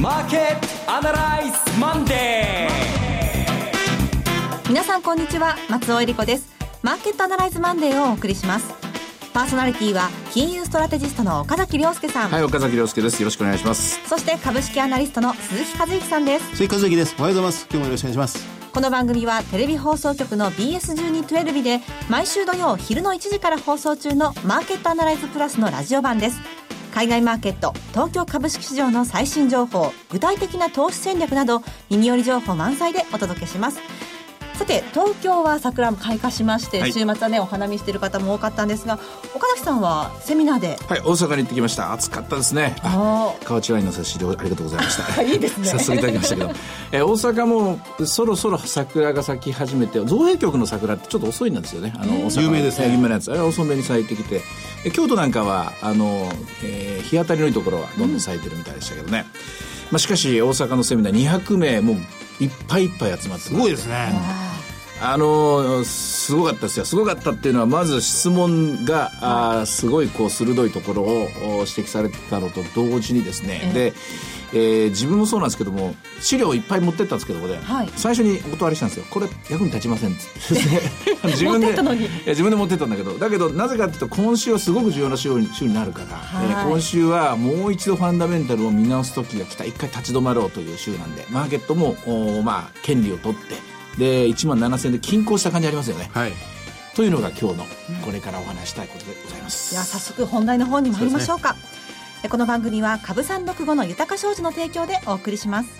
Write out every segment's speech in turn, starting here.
マーケットアナライズマンデー。皆さんこんにちは松尾英里子です。マーケットアナライズマンデーをお送りします。パーソナリティは金融ストラテジストの岡崎良介さん。はい岡崎良介です。よろしくお願いします。そして株式アナリストの鈴木一之さんです。鈴木一之です。おはようございます。今日もよろしくお願いします。この番組はテレビ放送局の BS1212 で毎週土曜昼の1時から放送中のマーケットアナライズプラスのラジオ版です海外マーケット東京株式市場の最新情報具体的な投資戦略など耳寄り情報満載でお届けします。さて東京は桜も開花しまして、はい、週末はねお花見している方も多かったんですが岡崎さんはセミナーで？はい大阪に行ってきました。暑かったですね。河内ワインの差し入れありがとうございました。いいですね。早速いただきましたけど、え大阪もそろそろ桜が咲き始めて造幣局の桜ってちょっと遅いんですよね。あの有名ですね。有名なやつ。あれ遅めに咲いてきて。京都なんかはあの、えー、日当たりのいいところはどんどん咲いてるみたいでしたけどね、うん、まあ、しかし大阪のセミナー200名もういっぱいいっぱい集まってすごいですねあのすごかったですよ。すごかったっていうのはまず質問があすごいこう鋭いところを指摘されてたのと同時にですね、で、えー、自分もそうなんですけども資料をいっぱい持ってったんですけどもね、はい、最初にお断りしたんですよ。これ役に立ちませんっって。自分で自分で持ってったんだけど。だけどなぜかっていうと今週はすごく重要な週に週になるから、はい、えー、今週はもう一度ファンダメンタルを見直す時が来た。一回立ち止まろうという週なんで。マーケットもおまあ権利を取ってで1万7000円で均衡した感じありますよね。はいというのが今日のこれからお話したいことでございます。では早速本題の方に参りましょうか。うね、この番組は株三六五の豊か商事の提供でお送りします。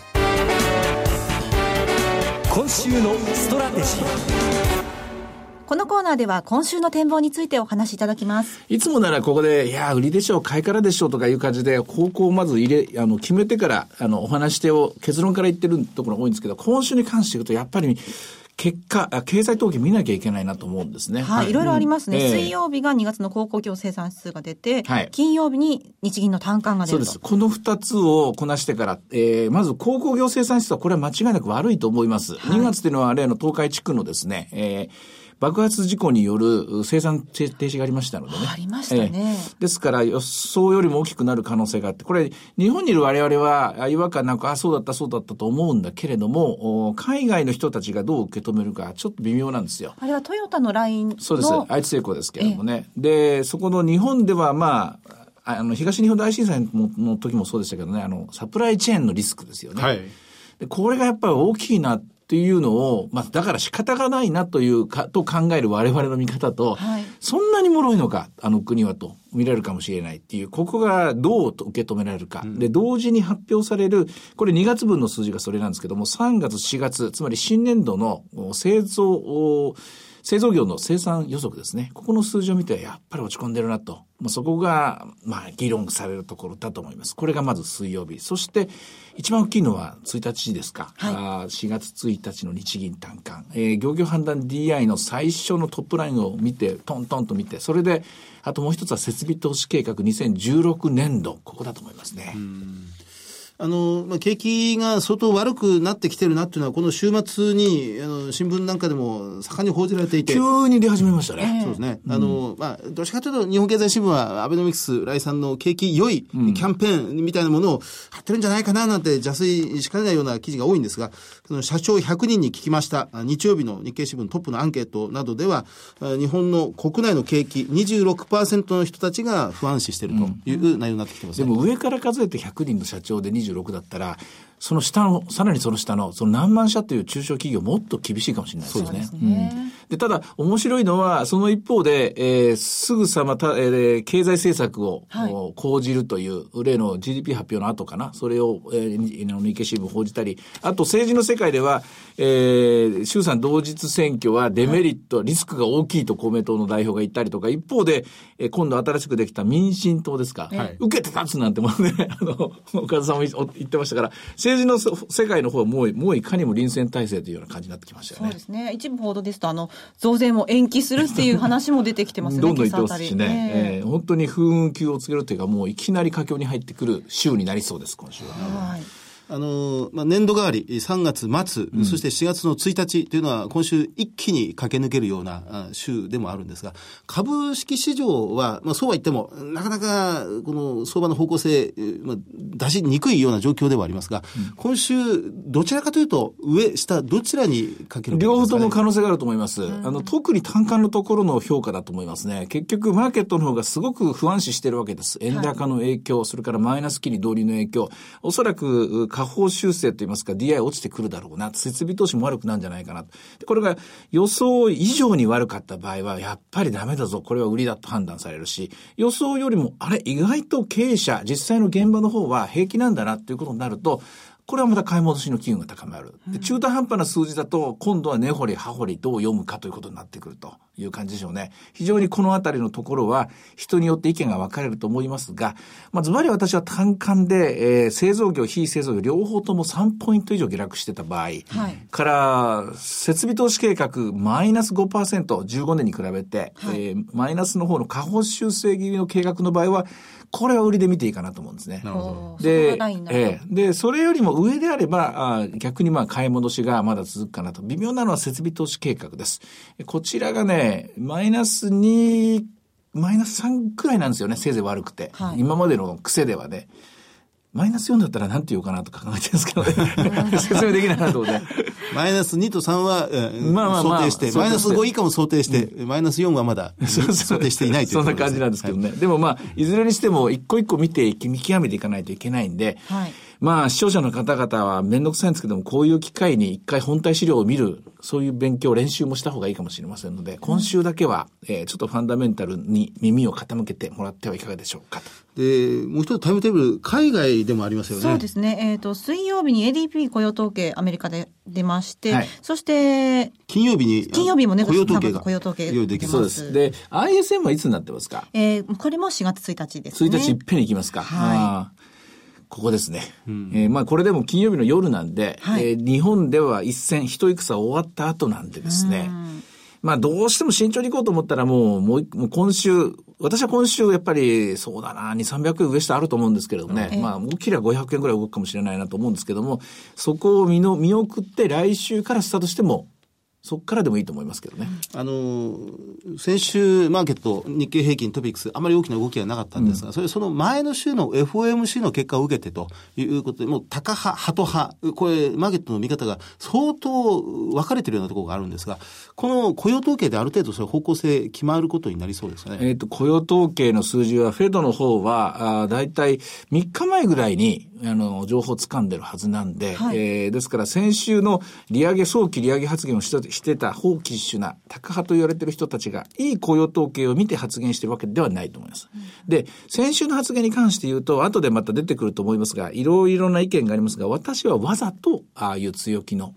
今週のストラテジー。このコーナーでは今週の展望についてお話しいただきます。いつもならここで、いや、売りでしょう、買いからでしょうとかいう感じで、方向をまず入れ、あの、決めてから、あの、お話してを、結論から言ってるところが多いんですけど、今週に関して言うと、やっぱり、結果、経済統計見なきゃいけないなと思うんですね。はい、いろいろありますね。うん、水曜日が2月の鉱工業生産指数が出て、はい、金曜日に日銀の単価が出るそうです。この2つをこなしてから、えー、まず鉱工業生産指数はこれは間違いなく悪いと思います。はい、2月というのは例の東海地区のですね、えー爆発事故による生産停止がありましたのでね。ありましたね、えー、ですから予想よりも大きくなる可能性があって、これ日本にいる我々は違和感なく、あ、そうだったそうだったと思うんだけれども、海外の人たちがどう受け止めるかちょっと微妙なんですよ。あれはトヨタのラインそうです。愛知成功ですけれどもね。えー、で、そこの日本ではまあ、あの、東日本大震災の時もそうでしたけどね、あの、サプライチェーンのリスクですよね。はい。でこれがやっぱり大きいなっていうのを、まあ、だから仕方がないなというか、と考える我々の見方と、はい、そんなに脆いのか、あの国はと見られるかもしれないっていう、ここがどう受け止められるか。うん、で、同時に発表される、これ2月分の数字がそれなんですけども、3月、4月、つまり新年度の製造、製造業の生産予測ですね。ここの数字を見て、やっぱり落ち込んでるなと。まあ、そこが、まあ、議論されるところだと思います。これがまず水曜日。そして、一番大きいのは1日ですか。はい、あ4月1日の日銀短観。えー、業業判断 DI の最初のトップラインを見て、トントンと見て、それで、あともう一つは設備投資計画2016年度。ここだと思いますね。あの、まあ、景気が相当悪くなってきてるなっていうのは、この週末に、あの、新聞なんかでも盛んに報じられていて。急に出始めましたね。そうですね。あの、まあ、どっちかというと、日本経済新聞は、アベノミクス来産の景気良いキャンペーンみたいなものを貼ってるんじゃないかななんて邪推しかねないような記事が多いんですが、その社長100人に聞きました、日曜日の日経新聞トップのアンケートなどでは、日本の国内の景気26%の人たちが不安視しているという内容になってきてます、ねうん、でも上から数えて100人の社長で26 6だったら、その下の、さらにその下の、その何万社という中小企業もっと厳しいかもしれないですね。そうですね。うん。で、ただ、面白いのは、その一方で、えー、すぐさまた、えー、経済政策を、はい、講じるという、例の GDP 発表の後かな、それを、えー、日経新聞報じたり、あと政治の世界では、えー、衆参同日選挙はデメリット、はい、リスクが大きいと公明党の代表が言ったりとか、一方で、えー、今度新しくできた民進党ですか、はい、受けて立つなんてもね、あの、岡田さんも言ってましたから、政治の世界の方はもう、もういかにも臨戦態勢というような感じになってきましたよね。そうですね。一部報道ですと、あの、増税も延期するっていう話も出てきてますね。どんどん言ってますしね。えー、えー、本当に風雲急をつけるというか、もういきなり佳境に入ってくる週になりそうです、今週は。はい。あの、まあ、年度代わり、3月末、うん、そして4月の1日というのは、今週一気に駆け抜けるような週でもあるんですが、株式市場は、まあ、そうは言っても、なかなか、この相場の方向性、まあ、出しにくいような状況ではありますが、うん、今週、どちらかというと、上、下、どちらにかける、ね、両方とも可能性があると思います。あの、特に単価のところの評価だと思いますね。結局、マーケットの方がすごく不安視してるわけです。円高の影響、はい、それからマイナス金利導入の影響、おそらく、下方修正といいますか、DI 落ちてくるだろうな、設備投資も悪くなんじゃないかな。これが予想以上に悪かった場合は、やっぱりダメだぞ、これは売りだと判断されるし、予想よりも、あれ、意外と経営者、実際の現場の方は平気なんだなっていうことになると、これはまた買い戻しの機運が高まる。で中途半端な数字だと、今度は根掘り葉掘りどう読むかということになってくるという感じでしょうね。非常にこのあたりのところは人によって意見が分かれると思いますが、まあ、ズバリ私は単管で、えー、製造業、非製造業両方とも3ポイント以上下落してた場合、はい、から、設備投資計画マイナス5%、15年に比べて、はい、えー、マイナスの方の下方修正気味の計画の場合は、これは売りで見ていいかなと思うんですね。なるほど。で、えー、で、それよりも上であれば、あ逆にまあ買い戻しがまだ続くかなと。微妙なのは設備投資計画です。こちらがね、マイナス2、マイナス3くらいなんですよね、せいぜい悪くて。はい、今までの癖ではね。マイナス4だったら何て言おうかなと考えてるんですけどね。説明できないなと思って。マイナス2と3は、まあまあまあ、想定して、マイナス5以下も想定して、うん、マイナス4はまだ想定していないというそんな感じなんですけどね。はい、でもまあ、いずれにしても一個一個見て、見極めていかないといけないんで、はいまあ、視聴者の方々はめんどくさいんですけども、こういう機会に一回本体資料を見る、そういう勉強、練習もした方がいいかもしれませんので、今週だけは、えー、ちょっとファンダメンタルに耳を傾けてもらってはいかがでしょうかと。で、もう一つタイムテーブル、海外でもありますよね。そうですね。えっ、ー、と、水曜日に ADP 雇用統計、アメリカで出まして、はい、そして、金曜日に、金曜日もね、雇用統計が。雇用統計できます。そうです。で、ISM はいつになってますか？えー、これも4月1日ですね。1日いっぺんに行きますか。はい。ここですね。うん、えー、まあこれでも金曜日の夜なんで、はい、えー、日本では一戦一戦終わった後なんでですね、まあどうしても慎重に行こうと思ったらもう、もうもう今週、私は今週やっぱりそうだな、2、300円上下あると思うんですけれどもね、まあ大きりゃ500円ぐらい動くかもしれないなと思うんですけども、そこを見の見送って来週からスタートしてもそこからでもいいと思いますけどね。あの、先週マーケット、日経平均トピックス、あまり大きな動きはなかったんですが、うん、それその前の週の FOMC の結果を受けてということで、もう高派、ハト派、これ、マーケットの見方が相当分かれてるようなところがあるんですが、この雇用統計である程度それ方向性決まることになりそうですかね。えっ、と、雇用統計の数字は、フェドの方は、あだいたい3日前ぐらいに、あの、情報を掴んでるはずなんで、はい、えー、ですから先週の利上げ、早期利上げ発言をしてしてた法規主な、高派と言われてる人たちが、いい雇用統計を見て発言してるわけではないと思います。うん、で、先週の発言に関して言うと、後でまた出てくると思いますが、いろいろな意見がありますが、私はわざと、ああいう強気の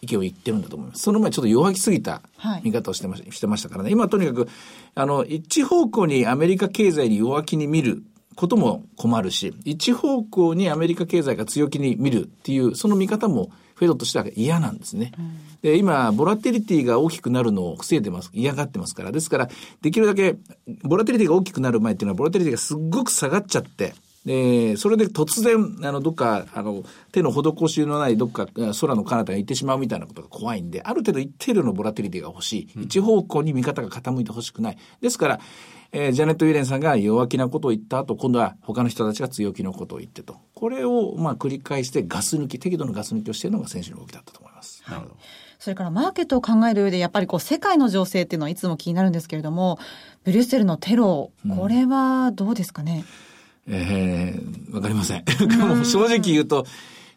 意見を言ってるんだと思います。その前ちょっと弱気すぎた見方をしてまし,、してましたからね。今とにかく、あの、一方向にアメリカ経済に弱気に見ることも困るし、一方向にアメリカ経済が強気に見るっていう、その見方もフェドとしては嫌なんですね。うん、で、今、ボラティリティが大きくなるのを防いでます、嫌がってますから。ですから、できるだけ、ボラティリティが大きくなる前っていうのは、ボラティリティがすっごく下がっちゃって、で、それで突然、あの、どっか、あの、手の施しのないどっか空の彼方が行ってしまうみたいなことが怖いんで、ある程度一定量のボラティリティが欲しい。一方向に見方が傾いてほしくない。ですから、えー、ジャネット・イレンさんが弱気なことを言った後、今度は他の人たちが強気のことを言ってと。これを、まあ、繰り返してガス抜き、適度なガス抜きをしているのが選手の動きだったと思います。なるほど。それからマーケットを考える上で、やっぱりこう、世界の情勢っていうのはいつも気になるんですけれども、ブリュッセルのテロ、これはどうですかね、うん、ええー、わかりません。正直言うと、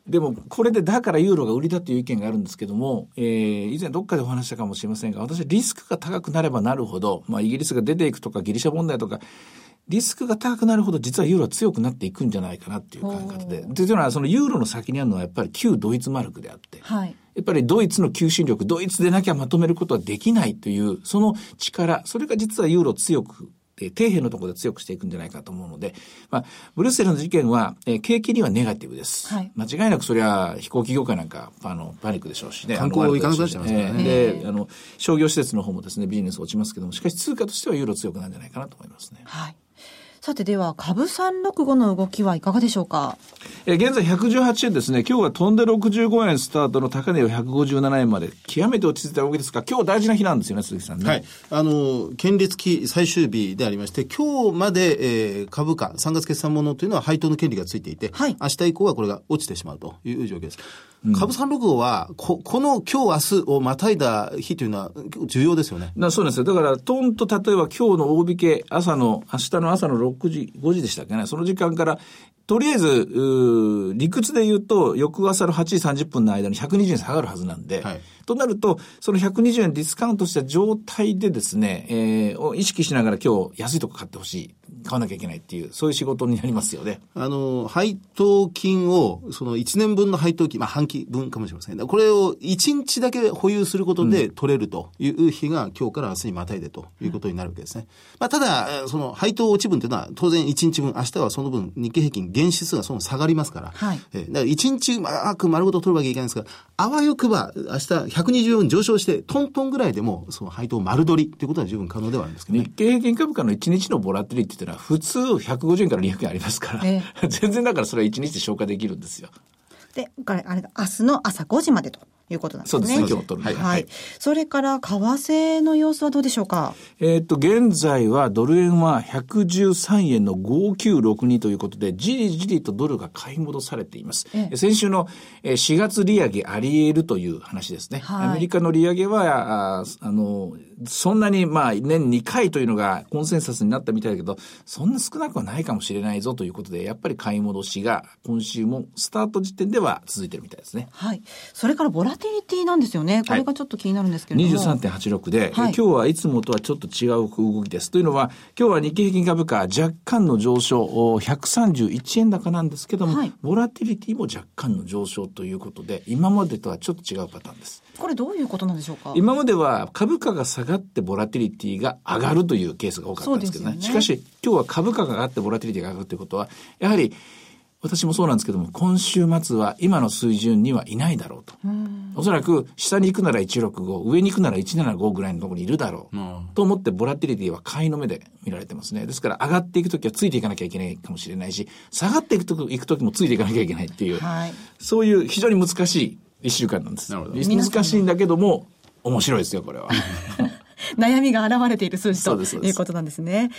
でも、これでだからユーロが売りだという意見があるんですけども、えー、以前どっかでお話したかもしれませんが、私はリスクが高くなればなるほど、まあ、イギリスが出ていくとか、ギリシャ問題とか、リスクが高くなるほど実はユーロは強くなっていくんじゃないかなっていう感覚で。というのは、そのユーロの先にあるのはやっぱり旧ドイツマルクであって、はい、やっぱりドイツの求心力、ドイツでなきゃまとめることはできないという、その力、それが実はユーロを強くえ底辺のところで強くしていくんじゃないかと思うので、まあ、ブルッセルの事件は、えー、景気にはネガティブです。はい、間違いなくそれは飛行機業界なんか、あの、パニックでしょうしね。観光行かなくなっちゃいますからね。で、あの、商業施設の方もですね、ビジネス落ちますけども、しかし通貨としてはユーロ強くなるんじゃないかなと思いますね。はい。さてでは、株365の動きはいかがでしょうか？え現在118円ですね。今日は飛んで65円スタートの高値を157円まで、極めて落ち着いた動きですが、今日大事な日なんですよね、鈴木さんね。はい。あの、県立期最終日でありまして、今日まで、えー、株価、3月決算ものというのは配当の権利がついていて、はい、明日以降はこれが落ちてしまうという状況です。うん、株365は、こ、この今日明日をまたいだ日というのは重要ですよね。そうなんですよ。だから、トンと例えば今日の大引け、朝の、明日の朝の6時、5時でしたっけね、その時間から、とりあえず、理屈で言うと、翌朝の8時30分の間に120円下がるはずなんで、はい、となると、その120円ディスカウントした状態でですね、えー、を意識しながら今日安いとこ買ってほしい。買わなきゃいけないっていう、そういう仕事になりますよね。あの、配当金を、その1年分の配当金、まあ半期分かもしれません。これを1日だけ保有することで取れるという日が今日から明日にまたいでということになるわけですね。まあただ、その配当落ち分というのは当然1日分、明日はその分日経平均原指数がその下がりますから、はい、えだから1日うまく丸ごと取るわけいかないんですが、あわよくば明日124上昇してトントンぐらいでもその配当丸取りということは十分可能ではあるんですけど、ね、日経平均株価の1日のボラティリティというのは普通150円から200円ありますから、えー、全然だからそれは1日で消化できるんですよ。で、あれ、明日の朝5時までと。いうことなんですね。そうですね、今日取る、はい、はい。それから、為替の様子はどうでしょうか？えっと、現在はドル円は113円の5962ということで、じりじりとドルが買い戻されています。ええ、先週の4月利上げあり得るという話ですね。はい、アメリカの利上げは、ああの、そんなに、まあ、年2回というのがコンセンサスになったみたいだけど、そんな少なくはないかもしれないぞということで、やっぱり買い戻しが今週もスタート時点では続いてるみたいですね。はい。それからボラティリティなんですよね。これがちょっと気になるんですけれども。はい、23.86で、はい、今日はいつもとはちょっと違う動きです。というのは、今日は日経平均株価若干の上昇、131円高なんですけども、はい、ボラティリティも若干の上昇ということで、今までとはちょっと違うパターンです。これどういうことなんでしょうか？今までは株価が下がってボラティリティが上がるというケースが多かったんですけどね。ねしかし、今日は株価が上がってボラティリティが上がるということは、やはり、私もそうなんですけども、今週末は今の水準にはいないだろうと。うおそらく下に行くなら165、上に行くなら175ぐらいのところにいるだろう。と思ってボラティリティは買いの目で見られてますね。ですから上がっていくときはついていかなきゃいけないかもしれないし、下がっていくと行くときもついていかなきゃいけないっていう、はい、そういう非常に難しい一週間なんです。難しいんだけども、面白いですよ、これは。悩みが現れている数字ということなんですね。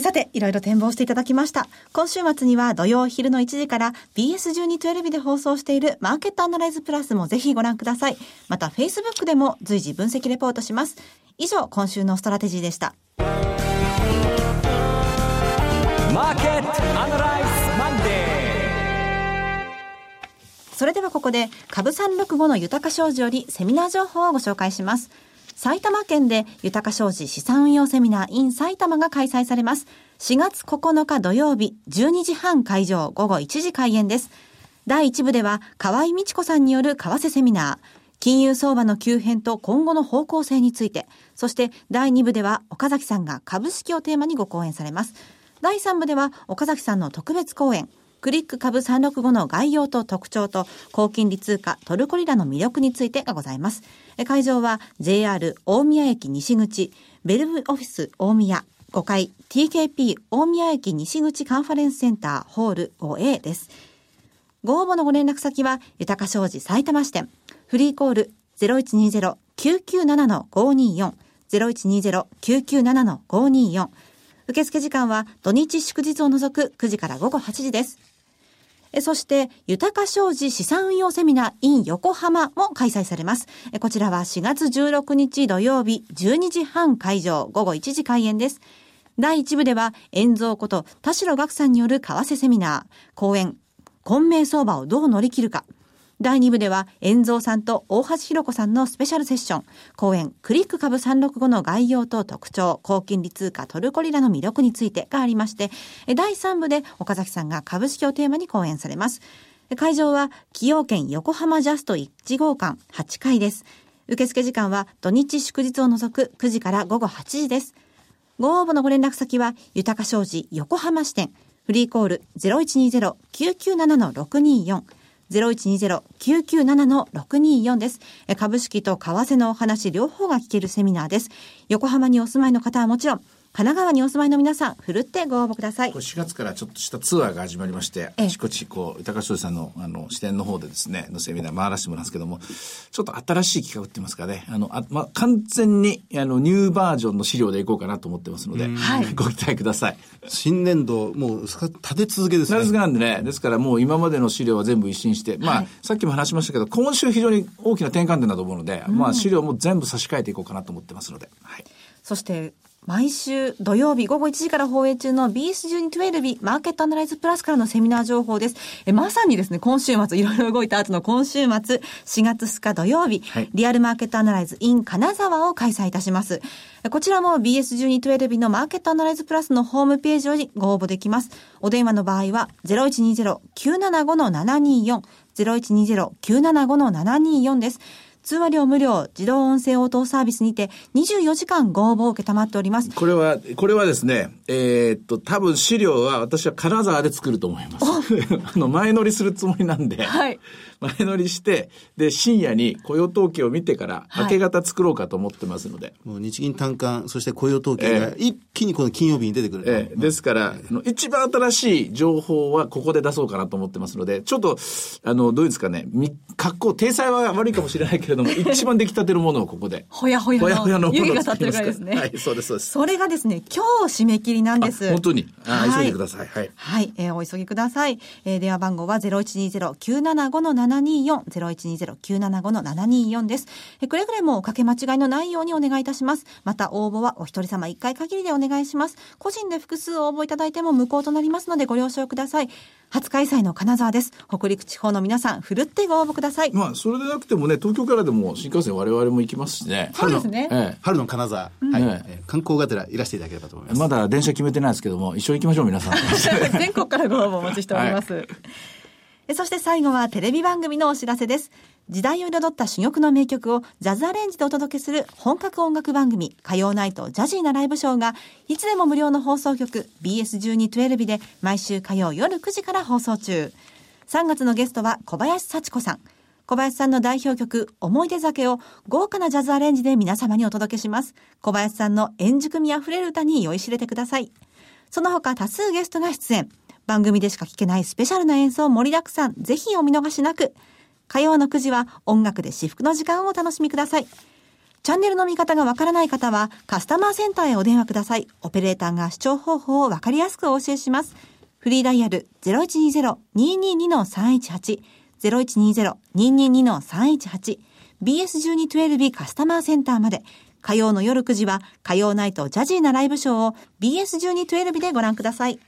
さて、いろいろ展望していただきました。今週末には土曜昼の1時から BS1212 で放送しているマーケットアナライズプラスもぜひご覧ください。また Facebook でも随時分析レポートします。以上、今週のストラテジーでした。マーケットアナライズマンデーそれではここで株365の豊商事よりセミナー情報をご紹介します。埼玉県で豊か商事資産運用セミナー in 埼玉が開催されます。4月9日土曜日12時半会場午後1時開演です。第1部では河合美智子さんによる為替セミナー、金融相場の急変と今後の方向性について、そして第2部では岡崎さんが株式をテーマにご講演されます。第3部では岡崎さんの特別講演、クリック株365の概要と特徴と高金利通貨トルコリラの魅力についてがございます。会場は JR 大宮駅西口、ベルブオフィス大宮5階 TKP 大宮駅西口カンファレンスセンターホール 5A です。ご応募のご連絡先は、豊か商事埼玉支店、フリーコール0120-997-524、0120-997-524、受付時間は土日祝日を除く9時から午後8時です。そして、豊か商事資産運用セミナー in 横浜も開催されます。こちらは4月16日土曜日12時半会場、午後1時開演です。第1部では、遠蔵こと田代岳さんによる為替セミナー、講演、混迷相場をどう乗り切るか。第2部では、遠蔵さんと大橋弘子さんのスペシャルセッション、講演、クリック株365の概要と特徴、高金利通貨トルコリラの魅力についてがありまして、第3部で岡崎さんが株式をテーマに講演されます。会場は、崎陽軒横浜ジャスト1号館8階です。受付時間は土日祝日を除く9時から午後8時です。ご応募のご連絡先は、豊か商事横浜支店、フリーコール0120-997-624、0120-997-624です。株式と為替のお話両方が聞けるセミナーです。横浜にお住まいの方はもちろん、神奈川にお住まいの皆さん、ふるってご応募ください。これ4月からちょっとしたツアーが始まりまして、あちこち、こう、高橋さんの、あの、支店の方でですね、のセミナー回らせてもらうんですけども、ちょっと新しい企画って言いますかね、あの、あま完全に、あの、ニューバージョンの資料でいこうかなと思ってますので、はい、ご期待ください。新年度、もう、立て続けですね。立て続けなんでね、ですからもう今までの資料は全部一新して、まあ、はい、さっきも話しましたけど、今週非常に大きな転換点だと思うので、うん、まあ、資料も全部差し替えていこうかなと思ってますので、はい。そして、毎週土曜日午後1時から放映中の BS1212 マーケットアナライズプラスからのセミナー情報です。えまさにですね、今週末、いろいろ動いた後の今週末、4月2日土曜日、はい、リアルマーケットアナライズ in 金沢を開催いたします。こちらも BS1212 のマーケットアナライズプラスのホームページよりご応募できます。お電話の場合は0120-975-724、0120-975-724です。通話料無料自動音声応答サービスにて24時間ご応募を受けたまっております。これは、これはですね、えー、っと、多分資料は私は金沢で作ると思います。あの、前乗りするつもりなんで、はい、前乗りして、で、深夜に雇用統計を見てから、明け方作ろうかと思ってますので。もう日銀短観、そして雇用統計が一気にこの金曜日に出てくる。えー、ですから、一番新しい情報はここで出そうかなと思ってますので、ちょっと、あの、どうですかね、格好、体裁は悪いかもしれないけれども、一番出来たてるものをここで。ほやほやの。ほやほやの湯気が立ってるからですね。はい、そうです、そうです。それがですね、今日締め切りなんです。本当に？あ、急いでください。はい。はい、えー、お急ぎください。えー、電話番号は0120-975-724、0120-975-724です。えー、くれぐれもおかけ間違いのないようにお願いいたします。また、応募はお一人様一回限りでお願いします。個人で複数応募いただいても無効となりますのでご了承ください。初開催の金沢です。北陸地方の皆さん、ふるってご応募ください。まあ、それでなくてもね、東京からでも新幹線我々も行きますしね。そうですね。ええ、春の金沢、うん、はい、えー、観光がてらいらしていただければと思います。まだ電車決めてないですけども、一緒に行きましょう、皆さん。全国からご応募お待ちしております。はいそして最後はテレビ番組のお知らせです。時代を彩った珠玉の名曲をジャズアレンジでお届けする本格音楽番組火曜ナイトジャジーなライブショーがいつでも無料の放送局 BS1212 で毎週火曜夜9時から放送中。3月のゲストは小林幸子さん。小林さんの代表曲、思い出酒を豪華なジャズアレンジで皆様にお届けします。小林さんの円熟味あふれる歌に酔いしれてください。その他多数ゲストが出演。番組でしか聴けないスペシャルな演奏盛りだくさん。ぜひお見逃しなく。火曜の9時は音楽で至福の時間をお楽しみください。チャンネルの見方がわからない方はカスタマーセンターへお電話ください。オペレーターが視聴方法をわかりやすくお教えします。フリーダイヤル0120-222-318 0120-222-318 BS1212 カスタマーセンターまで火曜の夜9時は火曜ナイトジャジーなライブショーを BS1212 でご覧ください。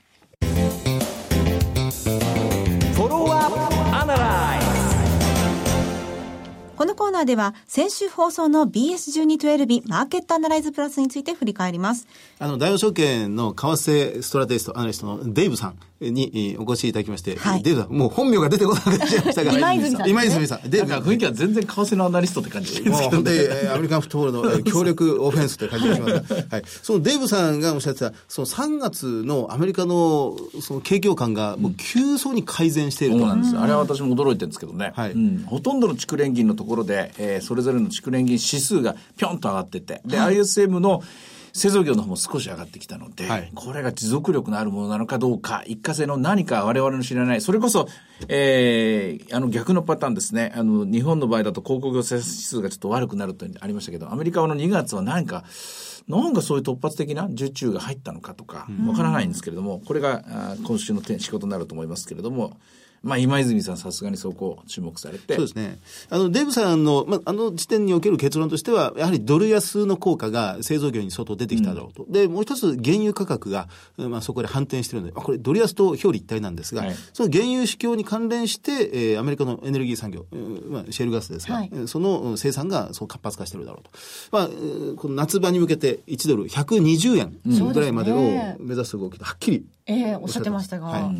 このコーナーでは先週放送の BS1212 マーケットアナライズプラスについて振り返ります。あの、大和証券の為替ストラテスト、アナリストのデイブさんにお越しいただきまして、はい、デイブさん、もう本名が出てこなくなっちゃいましたが、今泉さん、ね、今泉さん。デイブさん。雰囲気は全然為替のアナリストって感じもう本当に、アメリカンフットボールの強力オフェンスって感じがします。はい。そのデイブさんがおっしゃってた、その3月のアメリカのその景況感がもう急速に改善していると、うん、そうなんです。あれは私も驚いてるんですけどね。はい。うん、ほとんどの蓄連銀のところで、えー、それぞれの蓄連銀指数がぴょんと上がってて、で、はい、ISM の製造業の方も少し上がってきたので、はい、これが持続力のあるものなのかどうか、一過性の何か我々の知らない、それこそ、えー、あの逆のパターンですね。あの、日本の場合だと広告業生産指数がちょっと悪くなるとありましたけど、アメリカの2月は何か、なんかそういう突発的な受注が入ったのかとか、わからないんですけれども、これが今週の仕事になると思いますけれども、まあ、今泉さん、さすがにそこ注目されて。そうですね。あの、デーブさんの、まあ、あの時点における結論としては、やはりドル安の効果が製造業に相当出てきただろうと。うん、で、もう一つ、原油価格が、まあ、そこで反転してるので、これ、ドル安と表裏一体なんですが、はい、その原油市況に関連して、えー、アメリカのエネルギー産業、まあ、シェールガスですが、はい、その生産がそう活発化してるだろうと。まあ、この夏場に向けて1ドル120円ぐらいまでを目指す動きと、はっきりええ、おっしゃってましたが。はい、ま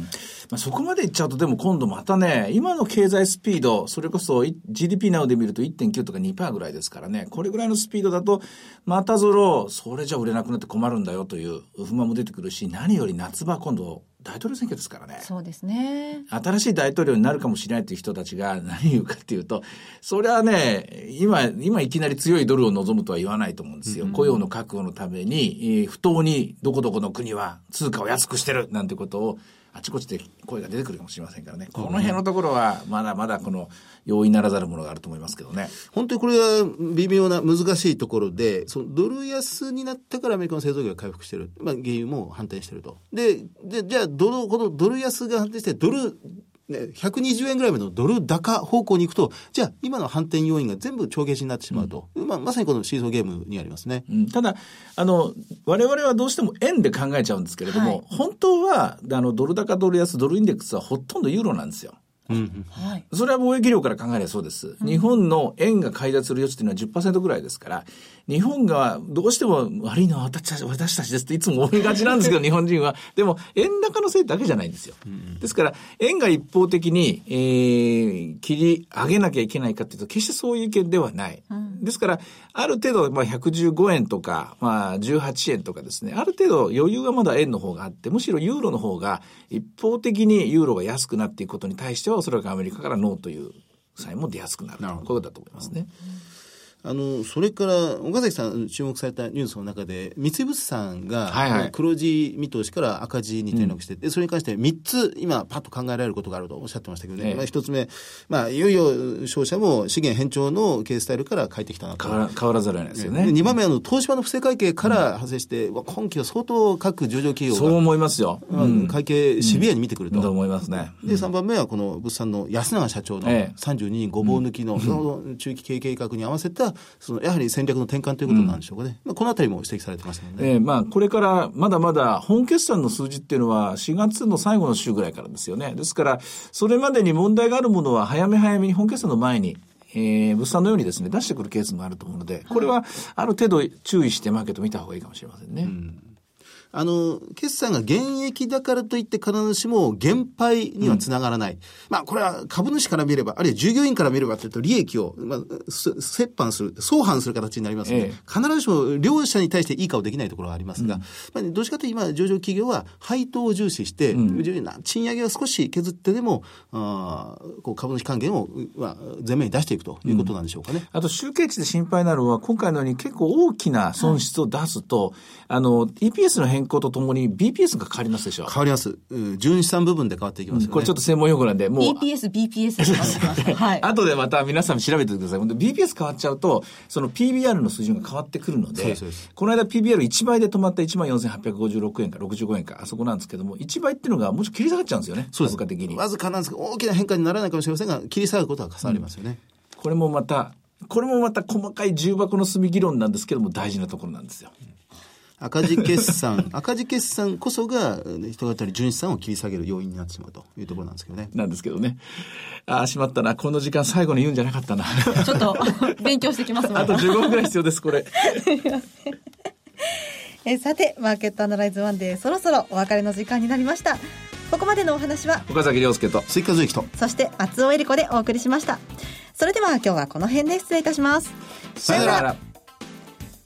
あ、そこまでいっちゃうと、でも今度またね、今の経済スピード、それこそ GDP などで見ると1.9とか2%ぐらいですからね、これぐらいのスピードだと、またぞろ、それじゃ売れなくなって困るんだよという不満も出てくるし、何より夏場今度大統領選挙ですからね。そうですね。新しい大統領になるかもしれないという人たちが 何言うかっていうと、それはね、今、今いきなり強いドルを望むとは言わないと思うんですよ。うん、雇用の確保のために、えー、不当にどこどこの国は通貨を安くしてるなんてことをあちこちで声が出てくるかもしれませんからね。この辺のところは、まだまだこの、容易ならざるものがあると思いますけどね。本当にこれは微妙な難しいところで、そのドル安になったからアメリカの製造業が回復してる。まあ、原油も反転してると。で、でじゃあ、ドル、このドル安が反転して、ドルね、120円ぐらいまでのドル高方向に行くと、じゃあ今の反転要因が全部帳消しになってしまうと。うん、まあ、まさにこのシーソーゲームにありますね。うん、ただ、あの、我々はどうしても円で考えちゃうんですけれども、はい、本当は、あの、ドル高ドル安ドルインデックスはほとんどユーロなんですよ。うんはい、それは貿易量から考えればそうです。日本の円が買い出する余地というのは10%ぐらいですから、日本がどうしても悪いのは私たち私たちですっていつも思いがちなんですけど、日本人は。でも、円高のせいだけじゃないんですよ。ですから、円が一方的に、えー、切り上げなきゃいけないかというと、決してそういう意見ではない。ですから、ある程度、まあ、115円とか、まあ、18円とかですね、ある程度余裕がまだ円の方があって、むしろユーロの方が一方的にユーロが安くなっていくことに対しては、おそらくアメリカからノーという際も出やすくなる。なるこういうことだと思いますね。うんあの、それから、岡崎さん注目されたニュースの中で、三井物産が、はいはい、黒字見通しから赤字に転落して、うん、で、それに関して3つ、今、パッと考えられることがあるとおっしゃってましたけどね。ええ、まあ、1つ目、まあ、いよいよ商社も資源偏重の経営スタイルから変えてきたなと。変わ変わらざるを得ないですよね。2番目、あの、東芝の不正会計から派生して、うん、今期は相当各上場企業が。そう思いますよ。うん、会計シビアに見てくると。と思いますね。で、3番目は、この物産の安永社長の32人ごぼう抜きの、その中期経営計画に合わせた、その、やはり戦略の転換ということなんでしょうかね。うん、このあたりも指摘されてましたね。えー、まあ、これからまだまだ本決算の数字っていうのは4月の最後の週ぐらいからですよね。ですから、それまでに問題があるものは早め早めに本決算の前にえー、物産のようにですね、出してくるケースもあると思うので、これはある程度注意してマーケット見た方がいいかもしれませんね。うんあの、決算が減益だからといって必ずしも減配にはつながらない。うん、まあ、これは株主から見れば、あるいは従業員から見ればというと、利益を、まあ、折半する、相反する形になりますので、ええ、必ずしも両者に対していい顔できないところがありますが、うん、まあ、どっちかというと今、上場企業は配当を重視して、うん、賃上げを少し削ってでも、あこう株主還元を、まあ、前面に出していくということなんでしょうかね。あと、集計値で心配なのは、今回のように結構大きな損失を出すと、はい、あの、EPS の変更とともに BPS が変わりますでしょ？変わります。純資産部分で変わっていきます、ねこれちょっと専門用語なんで、もう。BPS、BPS はい。後でまた皆さん調べてください。BPS 変わっちゃうと、その PBR の水準が変わってくるので、この間 PBR1 倍で止まった14,856円か65円か、あそこなんですけども、1倍っていうのがもうちょっと切り下がっちゃうんですよね。そうです。的に。わずかなんですけど、大きな変化にならないかもしれませんが、切り下がることは重なりますよね。うん、これもまた、これもまた細かい重箱の隅議論なんですけども、大事なところなんですよ。赤字決算、赤字決算こそが人当たり純資産を切り下げる要因になってしまうというところなんですけどね。なんですけどね。ああ、しまったな。この時間最後に言うんじゃなかったな。ちょっと勉強してきますあと15分ぐらい必要です、これ。えさて、マーケットアナライズワンでそろそろお別れの時間になりました。ここまでのお話は岡崎亮介と追加随とそして松尾恵理子でお送りしましたそれでは今日はこの辺で失礼いたしますさよなら